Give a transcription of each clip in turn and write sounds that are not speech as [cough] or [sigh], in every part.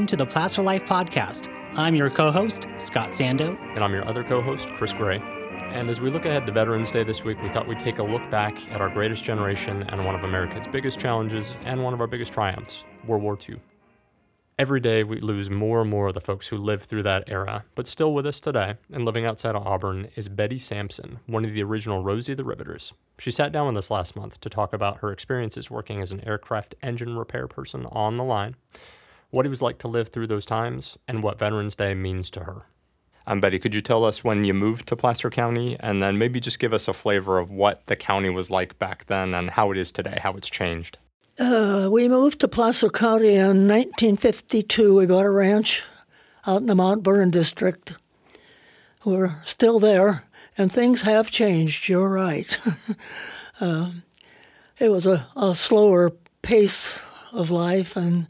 welcome to the Placer Life Podcast. I'm your co host, Scott Sando. And I'm your other co host, Chris Gray. And as we look ahead to Veterans Day this week, we thought we'd take a look back at our greatest generation and one of America's biggest challenges and one of our biggest triumphs World War II. Every day, we lose more and more of the folks who lived through that era, but still with us today and living outside of Auburn is Betty Samson, one of the original Rosie the Riveters. She sat down with us last month to talk about her experiences working as an aircraft engine repair person on the line, what it was like to live through those times, and what Veterans Day means to her. Um, Betty, could you tell us when you moved to Placer County and then maybe just give us a flavor of what the county was like back then and how it is today, how it's changed? Uh, we moved to Placer County in 1952. We bought a ranch out in the Mount Vernon district. We're still there, and things have changed. You're right. uh, [laughs] it was a, a slower pace of life and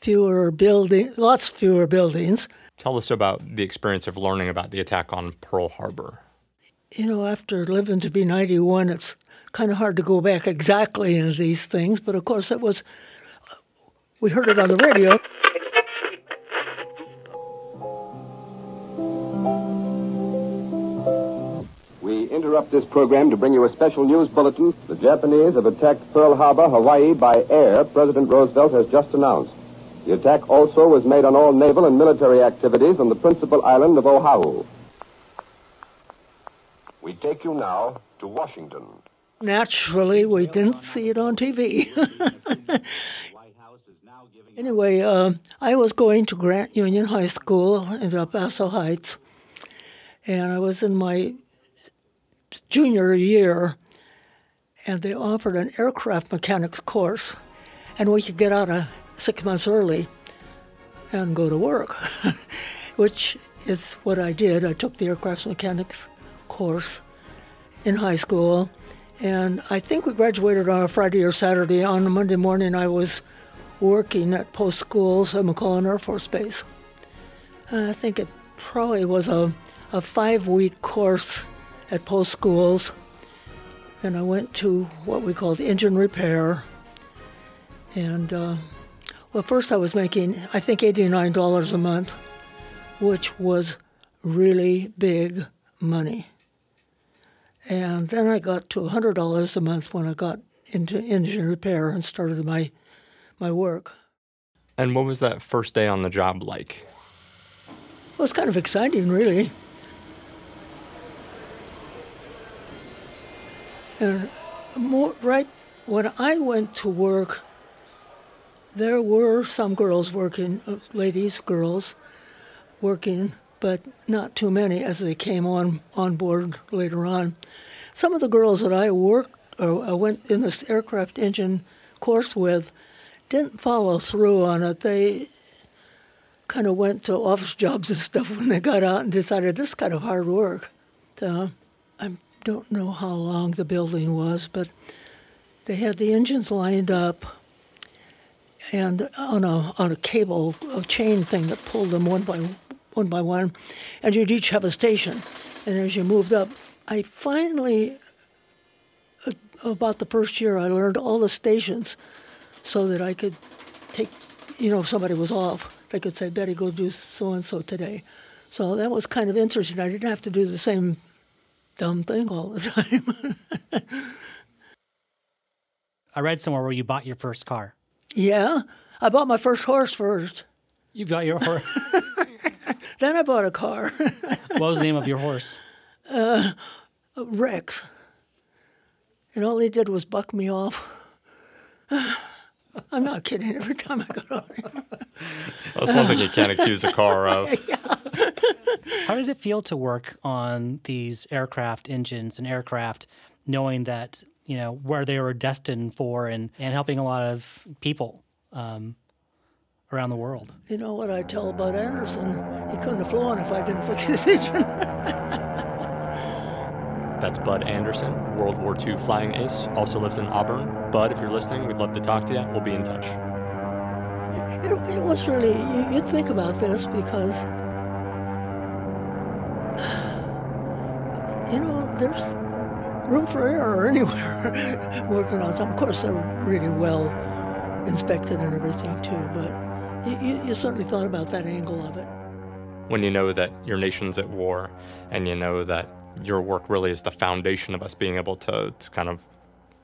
fewer building, lots fewer buildings. Tell us about the experience of learning about the attack on Pearl Harbor. You know, after living to be 91, it's kind of hard to go back exactly into these things, but of course it was, uh, we heard it on the radio. We interrupt this program to bring you a special news bulletin. The Japanese have attacked Pearl Harbor, Hawaii by air, President Roosevelt has just announced. The attack also was made on all naval and military activities on the principal island of Oahu. We take you now to Washington. Naturally, we didn't see it on TV. [laughs] anyway, uh, I was going to Grant Union High School in Del Paso Heights, and I was in my junior year, and they offered an aircraft mechanics course, and we could get out of six months early and go to work, [laughs] which is what I did. I took the aircraft mechanics course in high school, and I think we graduated on a Friday or Saturday. On a Monday morning, I was working at post schools at McClellan Air Force Base. I think it probably was a, a five week course at post schools. And I went to what we called engine repair. And uh, well, first I was making, I think, $89 a month, which was really big money. And then I got to $100 a month when I got into engine repair and started my, my work. And what was that first day on the job like? It was kind of exciting, really. And more, right when I went to work, there were some girls working, uh, ladies, girls, working, but not too many as they came on on board later on. Some of the girls that I worked or I went in this aircraft engine course with didn't follow through on it. They kind of went to office jobs and [laughs] stuff when they got out and decided this is kind of hard work. So I don't know how long the building was, but they had the engines lined up and on a on a cable, a chain thing that pulled them one by one by one, and you'd each have a station. And as you moved up, I finally, uh, about the first year, I learned all the stations, so that I could take, you know, if somebody was off, they could say, "Betty, go do so and so today." So that was kind of interesting. I didn't have to do the same dumb thing all the [laughs] time. I read somewhere where you bought your first car. Yeah, I bought my first horse first. You got your horse. [laughs] then I bought a car. what was the name of your horse? Uh, Rex. And all he did was buck me off. [sighs] I'm not kidding. Every time I got on him. That's one thing you can't accuse a car of. [laughs] yeah. How did it feel to work on these aircraft engines and aircraft, knowing that you know where they were destined for and, and helping a lot of people um, around the world. You know what I tell Bud Anderson? He couldn't have flown if I didn't fix his engine. [laughs] That's Bud Anderson, World War II flying ace, also lives in Auburn. Bud, if you're listening, we'd love to talk to you. We'll be in touch. It, it was really, you, would think about this because, [sighs] you know, there's room for error [laughs] anywhere working on some. Of course, they're really well inspected and everything too, but you, you, you certainly thought about that angle of it. When you know that your nation's at war and you know that your work really is the foundation of us being able to, to kind of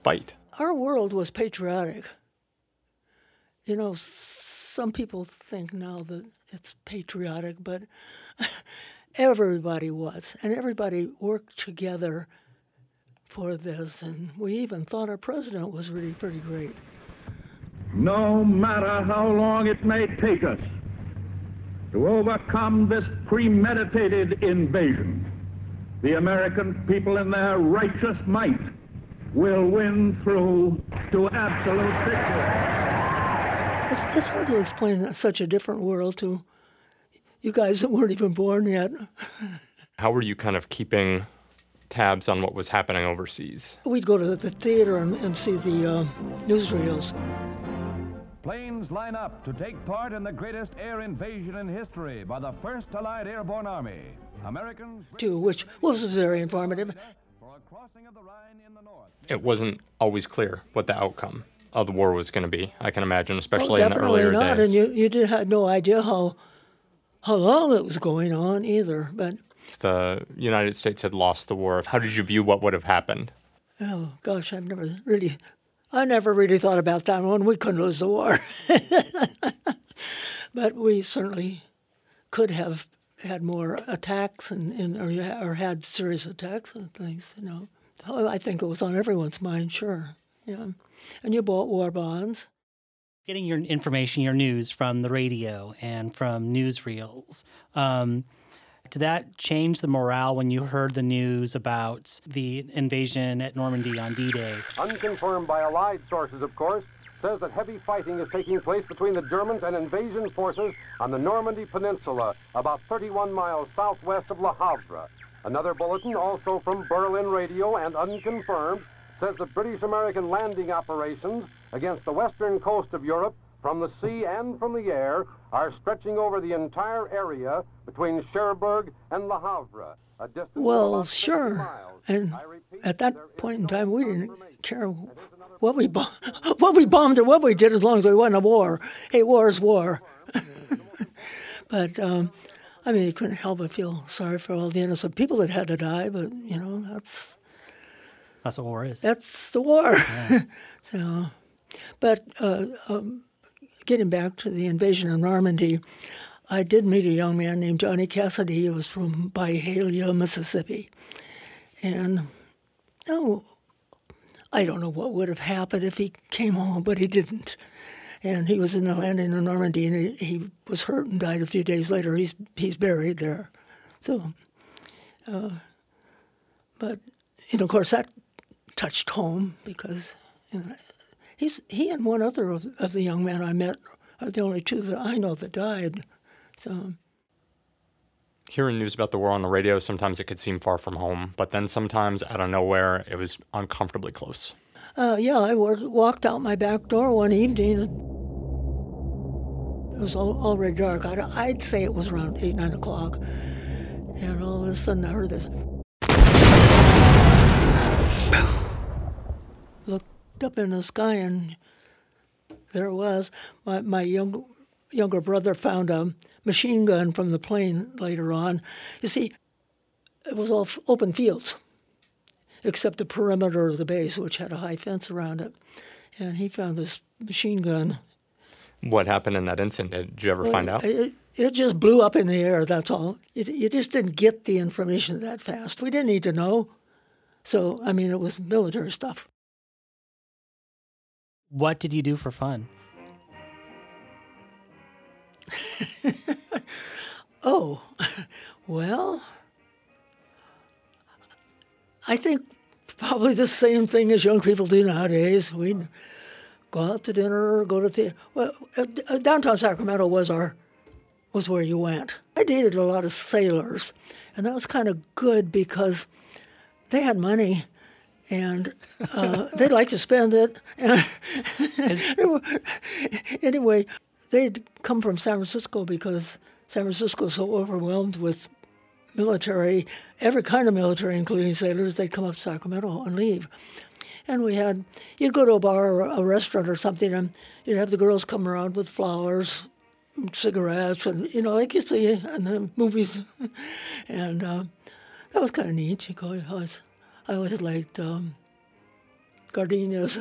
fight. Our world was patriotic. You know, some people think now that it's patriotic, but [laughs] everybody was, and everybody worked together for this, and we even thought our president was really pretty great. No matter how long it may take us to overcome this premeditated invasion, the American people in their righteous might will win through to absolute victory. It's, it's hard to explain such a different world to you guys that weren't even born yet. How were you kind of keeping tabs on what was happening overseas? We'd go to the theater and, and see the uh, newsreels. Planes line up to take part in the greatest air invasion in history by the 1st Allied Airborne Army. Americans. [laughs] Too, which was very informative. For a crossing of the Rhine in the north. It wasn't always clear what the outcome of the war was going to be. I can imagine, especially in the definitely earlier not, days. and you, you did had no idea how how long it was going on either. But the United States had lost the war. How did you view what would have happened? oh gosh, I've never really, I never really thought about that one. We couldn't lose the war, [laughs] but we certainly could have had more attacks and, and or, or had serious attacks and things. You know, so I think it was on everyone's mind. Sure, yeah. And you bought war bonds. Getting your information, your news from the radio and from newsreels. Um, did that change the morale when you heard the news about the invasion at Normandy on D Day? Unconfirmed by Allied sources, of course, says that heavy fighting is taking place between the Germans and invasion forces on the Normandy Peninsula, about 31 miles southwest of Le Havre. Another bulletin, also from Berlin Radio and unconfirmed, says that British American landing operations against the western coast of Europe from the sea and from the air are stretching over the entire area between Cherbourg and Le Havre. A distance of Well, about 60 sure. miles. And I repeat, at that point in time, we didn't care what we bom- [laughs] what we bombed or what we did, as long as we won a war. Hey, war is war. [laughs] but um, I mean, you couldn't help but feel sorry for all the innocent people that had to die. But you know, that's That's what war is. that's the war. [laughs] so, but uh, um, getting back to the invasion of Normandy, I did meet a young man named Johnny Cassidy. He was from Byhalia, Mississippi, and oh, I don't know what would have happened if he came home, but he didn't. And he was in the landing in Normandy, and he, he was hurt and died a few days later. He's he's buried there. So, uh, but you know, of course, that touched home because you know, he's he and one other of, of the young men I met are the only two that I know that died. So Hearing news about the war on the radio, sometimes it could seem far from home, but then sometimes out of nowhere, it was uncomfortably close. uh, yeah, I work, walked out my back door one evening. It was al- already dark. I'd, I'd say it was around eight nine o'clock, and all of a sudden I heard this. Up in the sky and there it was. My my young, younger brother found a machine gun from the plane later on. You see, it was all open fields, except the perimeter of the base, which had a high fence around it. And he found this machine gun. What happened in that incident? Did you ever find out? It, it just blew up in the air. That's all. It, you just didn't get the information that fast. We didn't need to know. So I mean, it was military stuff. What did you do for fun? [laughs] Oh, well, I think probably the same thing as young people do nowadays. We'd go out to dinner or go to the well, uh, uh, downtown Sacramento was our was where you went. I dated a lot of sailors, and that was kind of good because they had money. And uh, they'd like to spend it. They [laughs] anyway, they'd come from San Francisco because San Francisco is so overwhelmed with military, every kind of military, including sailors. They'd come up to Sacramento and leave. And we had, you'd go to a bar or a restaurant or something, and you'd have the girls come around with flowers, and cigarettes, and you know, like you see in the movies, [laughs] and uh, that was kind of neat. You I always, I always liked um, gardenias.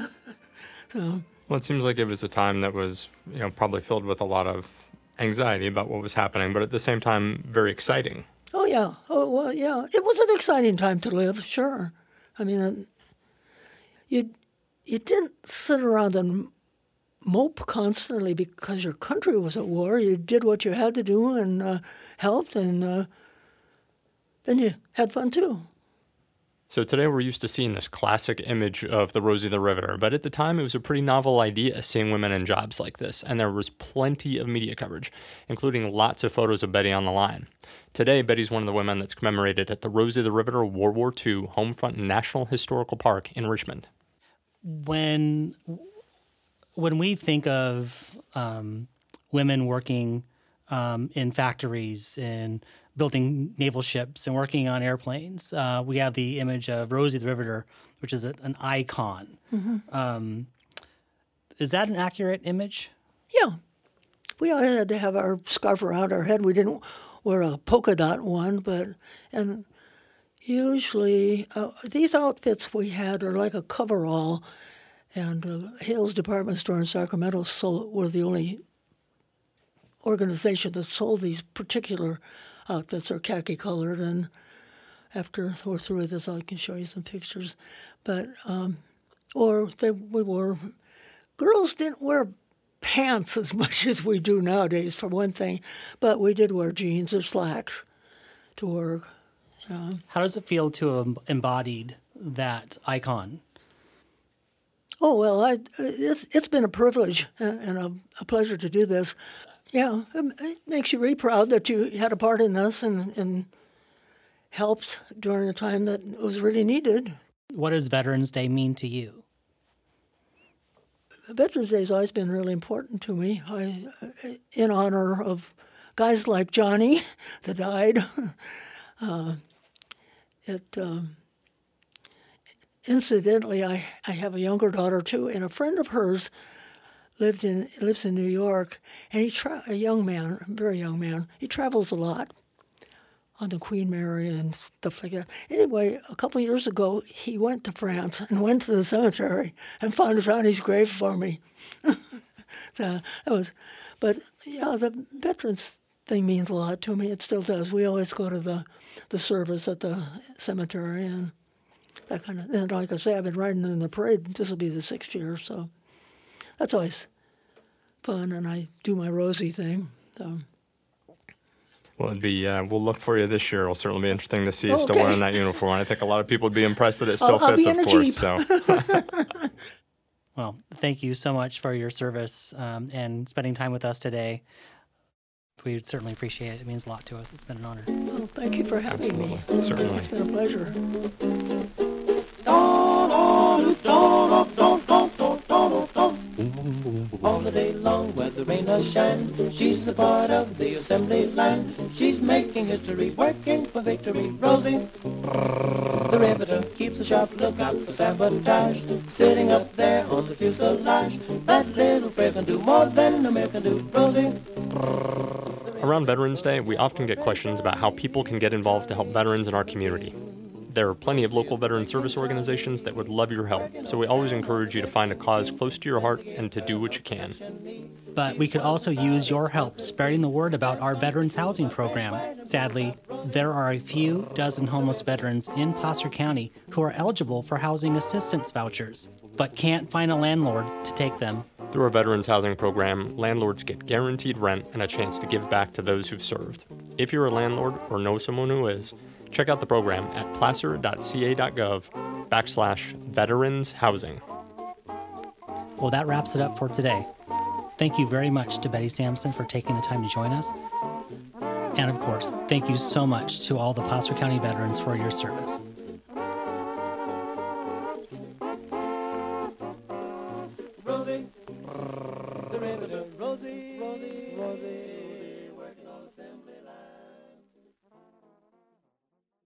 [laughs] so, Well, it seems like it was a time that was, you know, probably filled with a lot of anxiety about what was happening, but at the same time, very exciting. oh yeah, oh well, yeah, it was an exciting time to live. Sure, I mean, uh, you you didn't sit around and mope constantly because your country was at war. You did what you had to do and uh, helped, and uh, then you had fun too. So today we're used to seeing this classic image of the Rosie the Riveter, but at the time it was a pretty novel idea seeing women in jobs like this, and there was plenty of media coverage, including lots of photos of Betty on the line. Today, Betty's one of the women that's commemorated at the Rosie the Riveter World War II Homefront National Historical Park in Richmond. when when we think of um, women working um, in factories and building naval ships and working on airplanes, uh, we have the image of Rosie the Riveter, which is a, an icon. Um, is that an accurate image? Yeah. We all had to have our scarf around our head. We didn't wear a polka dot one, but and usually uh, these outfits we had are like a coverall. And uh, Hales Department Store in Sacramento sold, were the only organization that sold these particular outfits. Are khaki colored, and after we're through with this, I can show you some pictures. But um, or they we wore girls didn't wear pants as [laughs] much as we do nowadays, for one thing, but we did wear jeans or slacks to work. How does it feel to have embodied that icon? Oh well, I, it's, it's been a privilege and a, a pleasure to do this. Yeah, it it makes you really proud that you had a part in this and, and helped during a time that was really needed. What does Veterans Day mean to you? Veterans Day has always been really important to me. I, in honor of guys like Johnny [laughs] that died. [laughs] Uh, it um, incidentally, I, I have a younger daughter too, and a friend of hers lived in lives in New York, and he tra- a young man, very young man. He travels a lot on the Queen Mary and stuff like that. Anyway, a couple of years ago, he went to France and went to the cemetery and found Johnny's grave for me. [laughs] so that was, but yeah, the veterans thing means a lot to me. It still does. We always go to the the service at the cemetery and that kind of. And like I say, I've been riding in the parade. This will be the sixth year, so that's always fun. And I do my Rosie thing. So. Well, it'd be, uh, we'll look for you this year. It'll certainly be interesting to see you still wearing that uniform. I think a lot of people would be impressed that it still I'll- I'll fits, be of in a course. Jeep. So, [laughs] Well, thank you so much for your service um, and spending time with us today. We would certainly appreciate it. It means a lot to us. It's been an honor. Well, thank you for having me. Absolutely. It's been a pleasure. All the day long, whether rain or shine. She's a part of the assembly line. She's making history, working for victory. Rosie, the riveter, keeps a sharp lookout for sabotage. Sitting up there on the fuselage, that little frail can do more than a man can do. Rosie. Around Veterans Day, we often get questions about how people can get involved to help veterans in our community. There are plenty of local veteran service organizations that would love your help, so we always encourage you to find a cause close to your heart and to do what you can. But we could also use your help spreading the word about our veterans housing program. Sadly, there are a few dozen homeless veterans in Placer County who are eligible for housing assistance vouchers, but can't find a landlord to take them. Through our veterans housing program, landlords get guaranteed rent and a chance to give back to those who've served. If you're a landlord or know someone who is, check out the program at placer.ca.gov backslash veterans housing. Well, that wraps it up for today. Thank you very much to Betty Samson for taking the time to join us. And of course, thank you so much to all the Placer County veterans for your service.